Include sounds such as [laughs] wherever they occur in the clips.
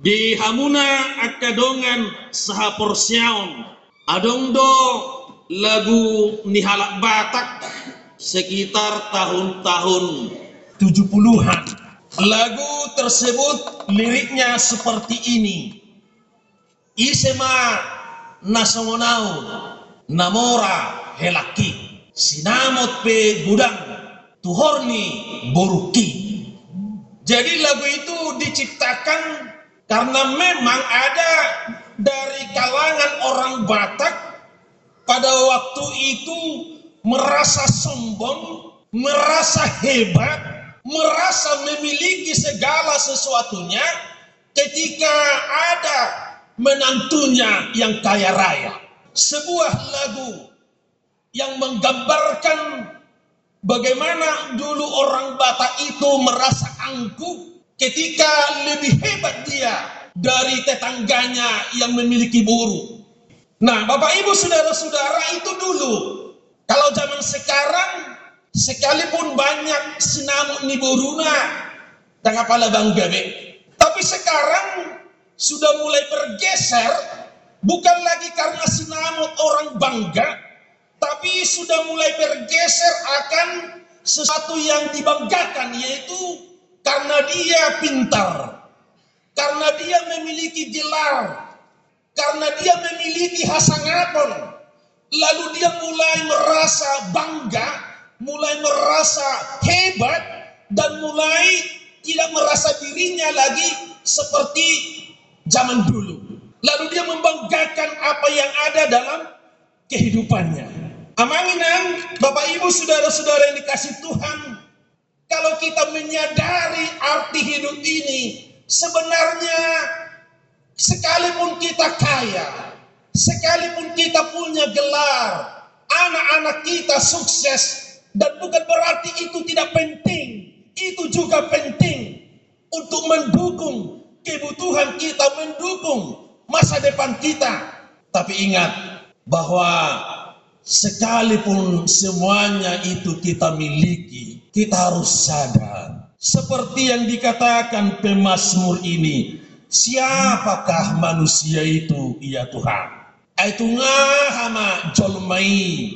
di hamuna akadongan saha porsiaon adong do lagu nihalak Batak sekitar tahun-tahun 70-an. Lagu tersebut liriknya seperti ini. Isema nasongonau namora helaki sinamot pe gudang tuhorni boruki. Jadi lagu itu diciptakan karena memang ada dari kalangan orang Batak pada waktu itu merasa sombong, merasa hebat, merasa memiliki segala sesuatunya ketika ada menantunya yang kaya raya. Sebuah lagu yang menggambarkan bagaimana dulu orang Batak itu merasa angkuh ketika lebih hebat dia dari tetangganya yang memiliki burung. Nah, Bapak Ibu saudara-saudara itu dulu. Kalau zaman sekarang sekalipun banyak sinamuk ni buruna dan apalah bang bebe. Tapi sekarang sudah mulai bergeser bukan lagi karena sinamut orang bangga, tapi sudah mulai bergeser akan sesuatu yang dibanggakan yaitu karena dia pintar, karena dia memiliki gelar, karena dia memiliki hasangaton, lalu dia mulai merasa bangga, mulai merasa hebat, dan mulai tidak merasa dirinya lagi seperti zaman dulu. Lalu dia membanggakan apa yang ada dalam kehidupannya. Amanginan, Bapak Ibu, saudara-saudara yang dikasih Tuhan, kalau kita menyadari arti hidup ini, sebenarnya sekalipun kita kaya, sekalipun kita punya gelar, anak-anak kita sukses, dan bukan berarti itu tidak penting, itu juga penting untuk mendukung kebutuhan kita, mendukung masa depan kita. Tapi ingat bahwa sekalipun semuanya itu kita miliki, kita harus sadar. Seperti yang dikatakan pemazmur ini, siapakah manusia itu ya Tuhan? Itu ngahama jolmai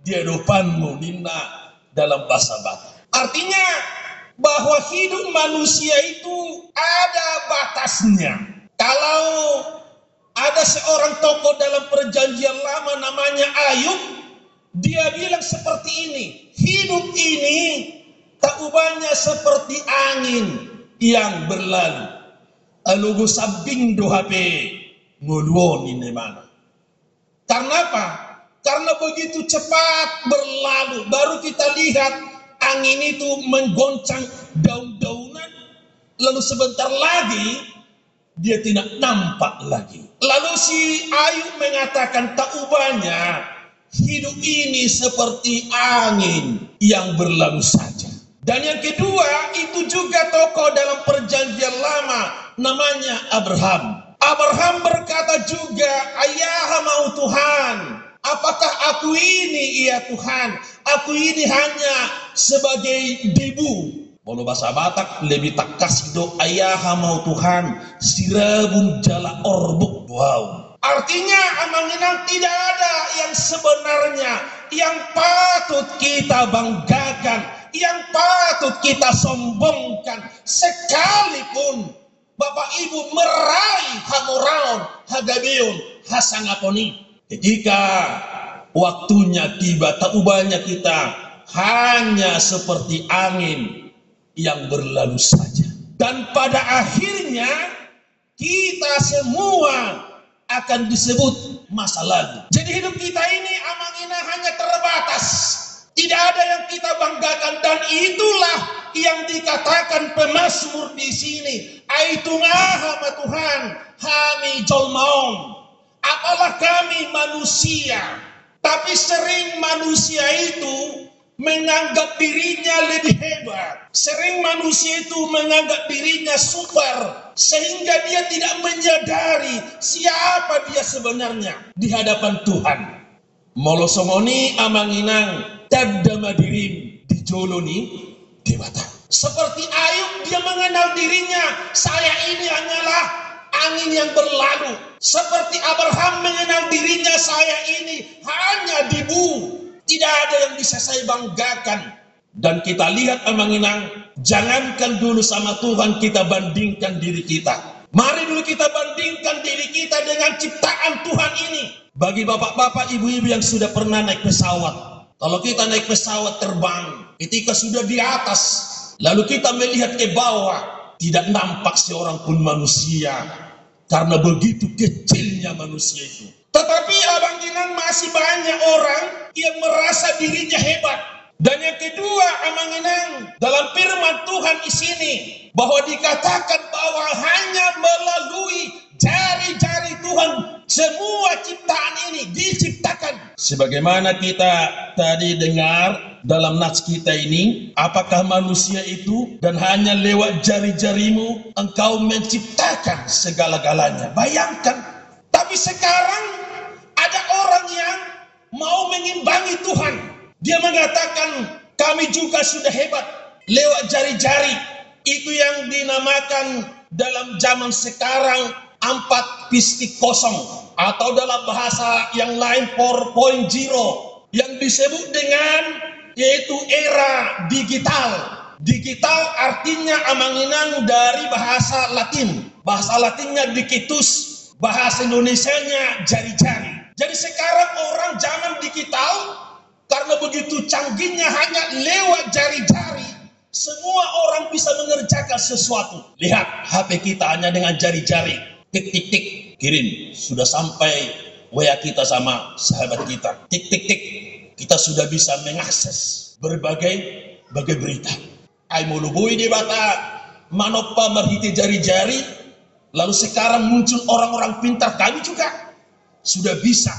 di hadapanmu nina dalam bahasa Batak. Artinya bahwa hidup manusia itu ada batasnya. Kalau ada seorang tokoh dalam perjanjian lama namanya Ayub, dia bilang seperti ini, hidup ini tak ubahnya seperti angin yang berlalu. Alugu sabing do HP nguluon ini mana. Karena apa? Karena begitu cepat berlalu, baru kita lihat angin itu menggoncang daun-daunan, lalu sebentar lagi dia tidak nampak lagi. Lalu si Ayub mengatakan tak ubahnya hidup ini seperti angin yang berlalu saja. Dan yang kedua itu juga tokoh dalam perjanjian lama namanya Abraham. Abraham berkata juga, ayah mau Tuhan, apakah aku ini iya Tuhan? Aku ini hanya sebagai debu Walau bahasa Batak lebih tak kasih do ayah mau Tuhan sirabun jala orbuk wow. Artinya amanginang tidak ada yang sebenarnya yang patut kita banggakan, yang patut kita sombongkan sekalipun Bapak Ibu meraih hamuraun hagabiun hasangaponi. Ketika waktunya tiba tak ubahnya kita hanya seperti angin yang berlalu saja. Dan pada akhirnya kita semua akan disebut masa lalu. Jadi hidup kita ini amangina hanya terbatas. Tidak ada yang kita banggakan dan itulah yang dikatakan pemazmur di sini. Aitungah Tuhan, kami jolmaong. Apalah kami manusia, tapi sering manusia itu menganggap dirinya lebih hebat. Sering manusia itu menganggap dirinya super sehingga dia tidak menyadari siapa dia sebenarnya di hadapan Tuhan. Molosongoni amanginang tadama dirim dijoloni dewata. Seperti Ayub dia mengenal dirinya, saya ini hanyalah angin yang berlalu. Seperti Abraham mengenal dirinya saya ini hanya debu. Tidak ada yang bisa saya banggakan. Dan kita lihat Amanginang, jangankan dulu sama Tuhan kita bandingkan diri kita. Mari dulu kita bandingkan diri kita dengan ciptaan Tuhan ini. Bagi bapak-bapak, ibu-ibu yang sudah pernah naik pesawat. Kalau kita naik pesawat terbang, ketika sudah di atas, lalu kita melihat ke bawah, tidak nampak seorang pun manusia. Karena begitu kecilnya manusia itu. Tetapi Abang Ginan masih banyak orang yang merasa dirinya hebat. Dan yang kedua, Amanginang, dalam firman Tuhan di sini, bahwa dikatakan bahwa hanya melalui jari-jari Tuhan semua ciptaan ini diciptakan. Sebagaimana kita tadi dengar dalam nats kita ini, apakah manusia itu dan hanya lewat jari-jarimu engkau menciptakan segala-galanya. Bayangkan, tapi sekarang ada orang yang mau mengimbangi Tuhan. Dia mengatakan kami juga sudah hebat lewat jari-jari. Itu yang dinamakan dalam zaman sekarang empat pistik kosong atau dalam bahasa yang lain 4.0 yang disebut dengan yaitu era digital. Digital artinya amanginan dari bahasa Latin. Bahasa Latinnya dikitus, bahasa Indonesianya jari-jari. Jadi sekarang orang zaman digital begitu canggihnya hanya lewat jari-jari, semua orang bisa mengerjakan sesuatu. Lihat HP kita hanya dengan jari-jari. Tik tik tik kirim sudah sampai WA kita sama sahabat kita. Tik tik tik kita sudah bisa mengakses berbagai bagai berita. Ai mulubui di bata manopa merhiti jari-jari lalu sekarang muncul orang-orang pintar kami juga sudah bisa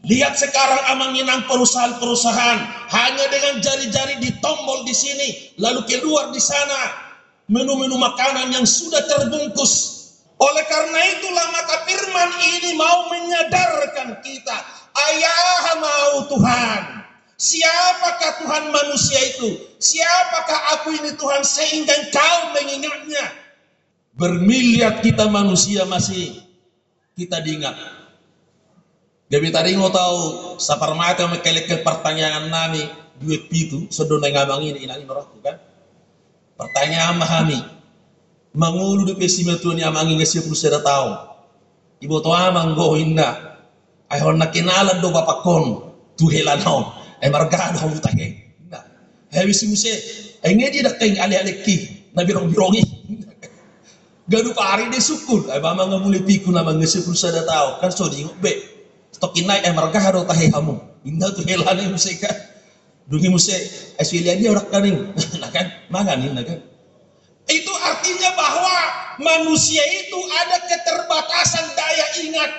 Lihat sekarang amanginang perusahaan-perusahaan hanya dengan jari-jari ditombol di sini, lalu keluar di sana menu-menu makanan yang sudah terbungkus. Oleh karena itulah maka firman ini mau menyadarkan kita, ayah mau Tuhan. Siapakah Tuhan manusia itu? Siapakah aku ini Tuhan sehingga kau mengingatnya? Bermiliar kita manusia masih kita diingat Gabi tadi ngo tahu sapar mata mekelek ke pertanyaan nami duit pitu sedona ngabang ini inani noraku kan. Pertanyaan mahami. Mangulu di pesime tuan yang mangi ngesi puluh seda tahu. Ibu to amang go inda. Ayah nak kenalan do bapak kon tu helanau. Eh margado hamu tahe. Nah, habis muse. Eh ngedi dak kain ali-ali ki na birong-birongi. [laughs] Gadu pari de sukun. Ay mama ngamuli piku na ngesi puluh seda tahu. Kan so be tokinai eh marga haro tahe hamu. Inda tu helane museka dungi muse aswilia dia orang kaning nah kan? [laughs] Manganin nah kan? Itu artinya bahwa manusia itu ada keterbatasan daya ingat.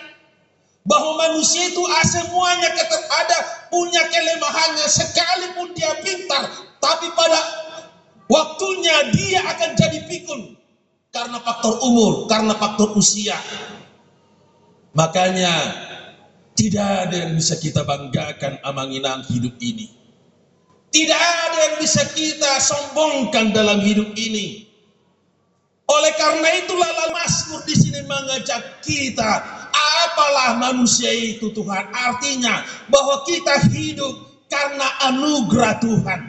Bahwa manusia itu semuanya keter, ada punya kelemahannya. Sekalipun dia pintar tapi pada waktunya dia akan jadi pikun. Karena faktor umur karena faktor usia. Makanya tidak ada yang bisa kita banggakan amanginang hidup ini. Tidak ada yang bisa kita sombongkan dalam hidup ini. Oleh karena itulah Mazmur di sini mengajak kita, apalah manusia itu Tuhan. Artinya bahwa kita hidup karena anugerah Tuhan.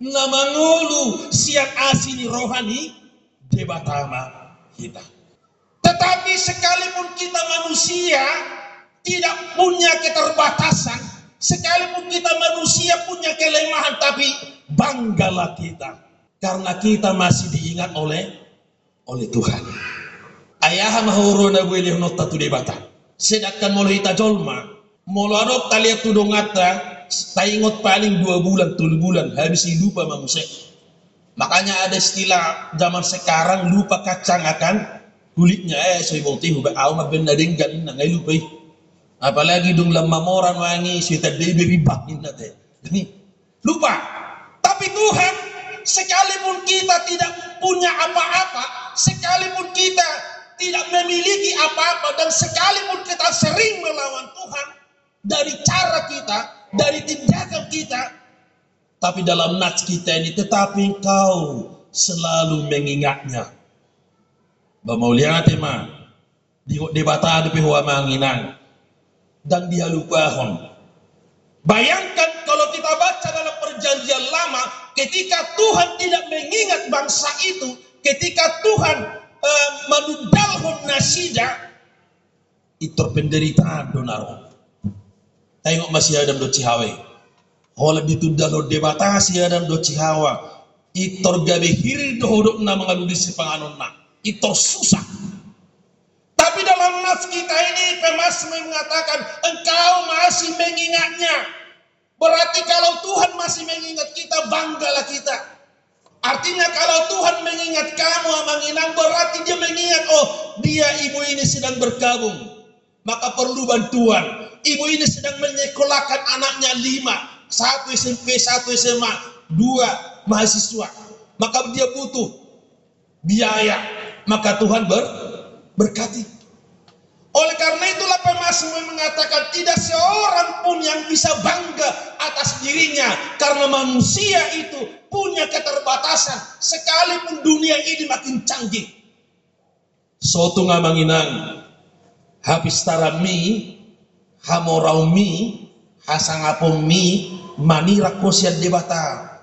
Nama ngulu siang asini rohani debatama kita. Tetapi sekalipun kita manusia, tidak punya keterbatasan, sekalipun kita manusia punya kelemahan, tapi banggalah kita karena kita masih diingat oleh oleh Tuhan. Ayah mahuruna nota tu debata. Sedangkan mulai kita jolma, mulu adok taliat tu dongata, ingat paling dua bulan, tujuh bulan, habis lupa manusia. Makanya ada istilah zaman sekarang lupa kacang akan kulitnya eh so iboti hubak awma benda denggan na ngai lupa Apalagi dong wangi si tadi riba nate. Ini lupa. Tapi Tuhan sekalipun kita tidak punya apa-apa, sekalipun kita tidak memiliki apa-apa dan sekalipun kita sering melawan Tuhan dari cara kita, dari tindakan kita, tapi dalam nats kita ini tetapi engkau selalu mengingatnya. Bamaulian tema, di debata di pihua manginang dan dia lupahon. Bayangkan kalau kita baca dalam perjanjian lama, ketika Tuhan tidak mengingat bangsa itu, ketika Tuhan uh, menudalhon nasida, itu penderitaan donaro. Tengok masih ada do cihawe. Hola ditudalo debatasi ada do cihawa. Itor gabe hiri do hodok na mengaludi si panganon na. Itor susah. Tapi dalam nas kita ini pemas mengatakan engkau masih mengingatnya. Berarti kalau Tuhan masih mengingat kita, banggalah kita. Artinya kalau Tuhan mengingat kamu Amanginang berarti dia mengingat oh dia ibu ini sedang berkabung maka perlu bantuan. Ibu ini sedang menyekolahkan anaknya lima, satu SMP, satu SMA, dua mahasiswa. Maka dia butuh biaya. Maka Tuhan ber, berkati. Oleh karena itulah pemasmur mengatakan tidak seorang pun yang bisa bangga atas dirinya. Karena manusia itu punya keterbatasan. Sekalipun dunia ini makin canggih. Soto ngamanginang. Habis tara mi hamorau mi hasangapo mi manira kosian debata.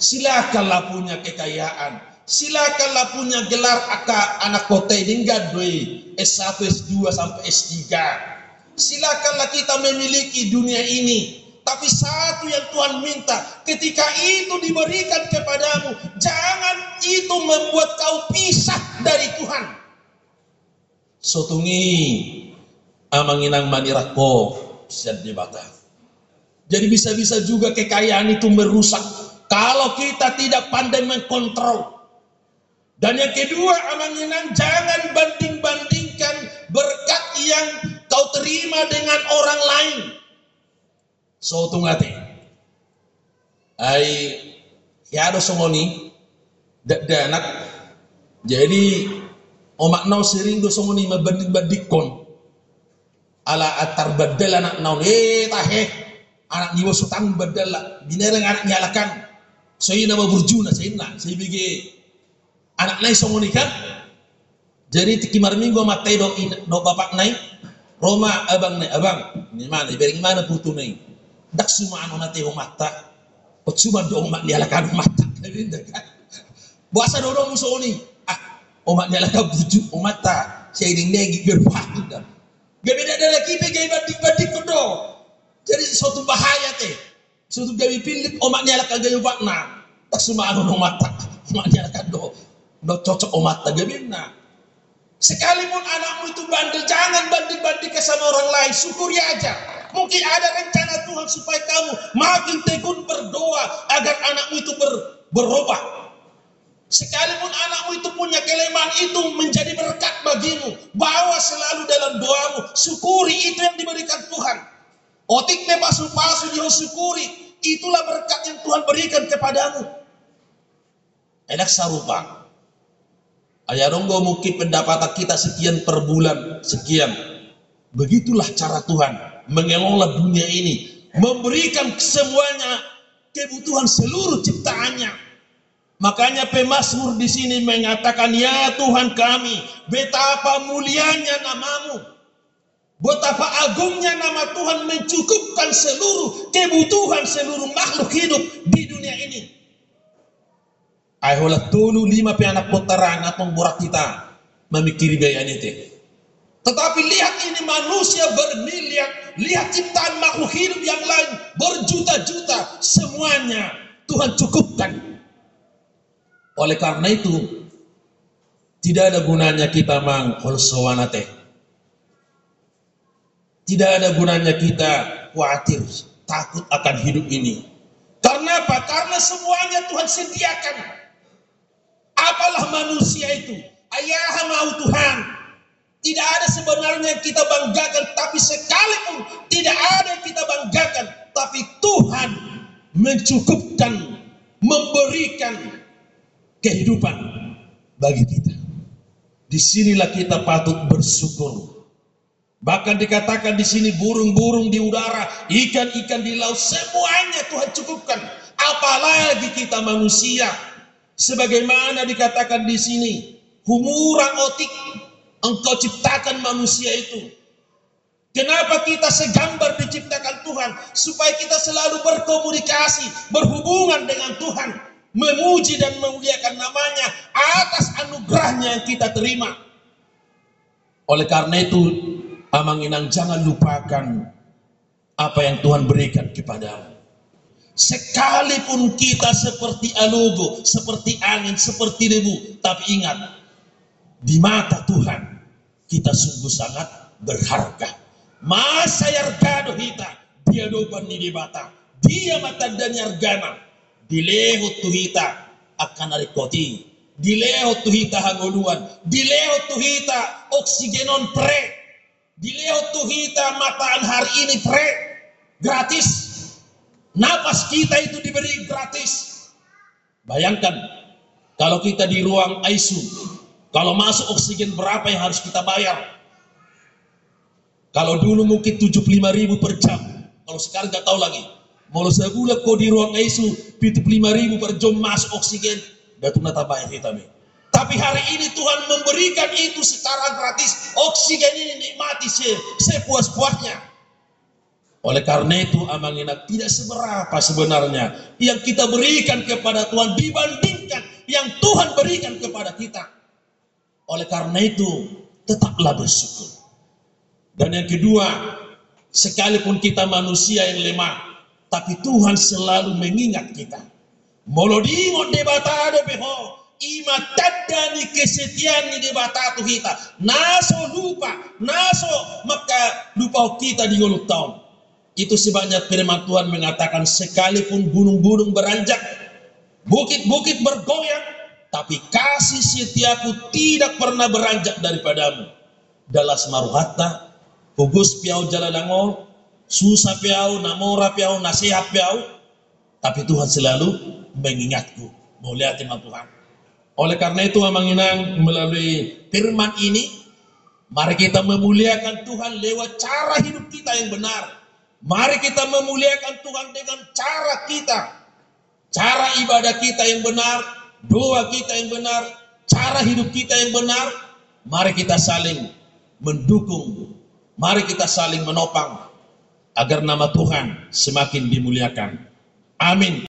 Silakanlah punya kekayaan silakanlah punya gelar aka anak kota ini doi S1 S2 sampai S3 silakanlah kita memiliki dunia ini tapi satu yang Tuhan minta ketika itu diberikan kepadamu jangan itu membuat kau pisah dari Tuhan sotungi amanginang manirako siad dibata. Jadi bisa-bisa juga kekayaan itu merusak kalau kita tidak pandai mengkontrol. Dan yang kedua amanginang jangan banding-bandingkan berkat yang kau terima dengan orang lain. So tungate. Ai yado songoni danak jadi omak nau sering do songoni mabandik bandikon ala atar badal anak nau eh tahe anak niwa sutang badal binerang anak nyalakan saya nama burjuna saya nak. Saya bigi anak nai songoni kan jadi tikimar minggu matai do do bapak nai Roma abang nai abang. Ini mana? Ibering mana putu nai dak suma anu nate mata. Cuma do mak nyalakan mata Buasa dorong musoni umat nyala ka bujuk umat ta saya ding negi gerwatu da gabe da lagi pe gay badik badik do jadi suatu bahaya teh. Suatu gawe pilih umat nyala ka gawe bakna tak semua anu umat ta umat nyala ka do cocok umat ta gabe na sekalipun anakmu itu bandel jangan banding-banding ke sama orang lain syukuri aja mungkin ada rencana Tuhan supaya kamu makin tekun berdoa agar anakmu itu ber, berubah Sekalipun anakmu itu punya kelemahan itu menjadi berkat bagimu. Bawa selalu dalam doamu. Syukuri itu yang diberikan Tuhan. Otiknya palsu-palsu dia syukuri. Itulah berkat yang Tuhan berikan kepadamu. Enak sarupa. Ayaronggo mungkin pendapatan kita sekian per bulan. Sekian. Begitulah cara Tuhan mengelola dunia ini. Memberikan semuanya kebutuhan seluruh ciptaannya Makanya pemasmur di sini mengatakan, Ya Tuhan kami, betapa mulianya namamu. Betapa agungnya nama Tuhan mencukupkan seluruh kebutuhan seluruh makhluk hidup di dunia ini. Ayolah tulu lima anak potaran atau borak kita memikiri gaya ini. Tetapi lihat ini manusia bermiliar, lihat ciptaan makhluk hidup yang lain berjuta-juta, semuanya Tuhan cukupkan oleh karena itu, tidak ada gunanya kita mengholsowanate. Tidak ada gunanya kita khawatir, takut akan hidup ini. Karena apa? Karena semuanya Tuhan sediakan. Apalah manusia itu? Ayah mau Tuhan. Tidak ada sebenarnya yang kita banggakan, tapi sekalipun tidak ada yang kita banggakan, tapi Tuhan mencukupkan, memberikan kehidupan bagi kita. Di sinilah kita patut bersyukur. Bahkan dikatakan di sini burung-burung di udara, ikan-ikan di laut, semuanya Tuhan cukupkan. Apalagi kita manusia. Sebagaimana dikatakan di sini, humura otik, engkau ciptakan manusia itu. Kenapa kita segambar diciptakan Tuhan? Supaya kita selalu berkomunikasi, berhubungan dengan Tuhan. Memuji dan memuliakan namanya atas anugerahnya yang kita terima. Oleh karena itu, Amanginang jangan lupakan apa yang Tuhan berikan kepadamu. Sekalipun kita seperti alugo, seperti angin, seperti debu. Tapi ingat, di mata Tuhan, kita sungguh sangat berharga. Masa yargado hita, dia doban ni dibata. Dia mata dan yargana. Dilehot tu hita akan arikoti. Dilehot tu hita hangoluan. Dilehot tu hita oksigenon pre. Dilehot tu hita mataan hari ini pre. Gratis. Napas kita itu diberi gratis. Bayangkan kalau kita di ruang ICU, kalau masuk oksigen berapa yang harus kita bayar? Kalau dulu mungkin 75 ribu per jam, kalau sekarang nggak tahu lagi. Mau sebulan kau di ruang ICU 75 ribu per jam masuk oksigen, tuh nata bayar kita. Tapi hari ini Tuhan memberikan itu secara gratis. Oksigen ini nikmati se sepuas-puasnya. Oleh karena itu amanginak tidak seberapa sebenarnya yang kita berikan kepada Tuhan dibandingkan yang Tuhan berikan kepada kita. Oleh karena itu tetaplah bersyukur. Dan yang kedua, sekalipun kita manusia yang lemah, tapi Tuhan selalu mengingat kita. Molodingon debatado beho, ima ni kesetian ni debatatu kita. Naso lupa, naso maka lupa kita di ngoluk tahun. Itu sebabnya firman Tuhan mengatakan sekalipun gunung-gunung beranjak, bukit-bukit bergoyang, tapi kasih setiaku tidak pernah beranjak daripadamu. Dalam maruhata Hugus piau jalalangol, susah piau, namora piau, nasihat piau. Tapi Tuhan selalu mengingatku. Mulia firman Tuhan. Oleh karena itu memang inang melalui firman ini, mari kita memuliakan Tuhan lewat cara hidup kita yang benar. Mari kita memuliakan Tuhan dengan cara kita. Cara ibadah kita yang benar, doa kita yang benar, cara hidup kita yang benar. Mari kita saling mendukung Mari kita saling menopang agar nama Tuhan semakin dimuliakan. Amin.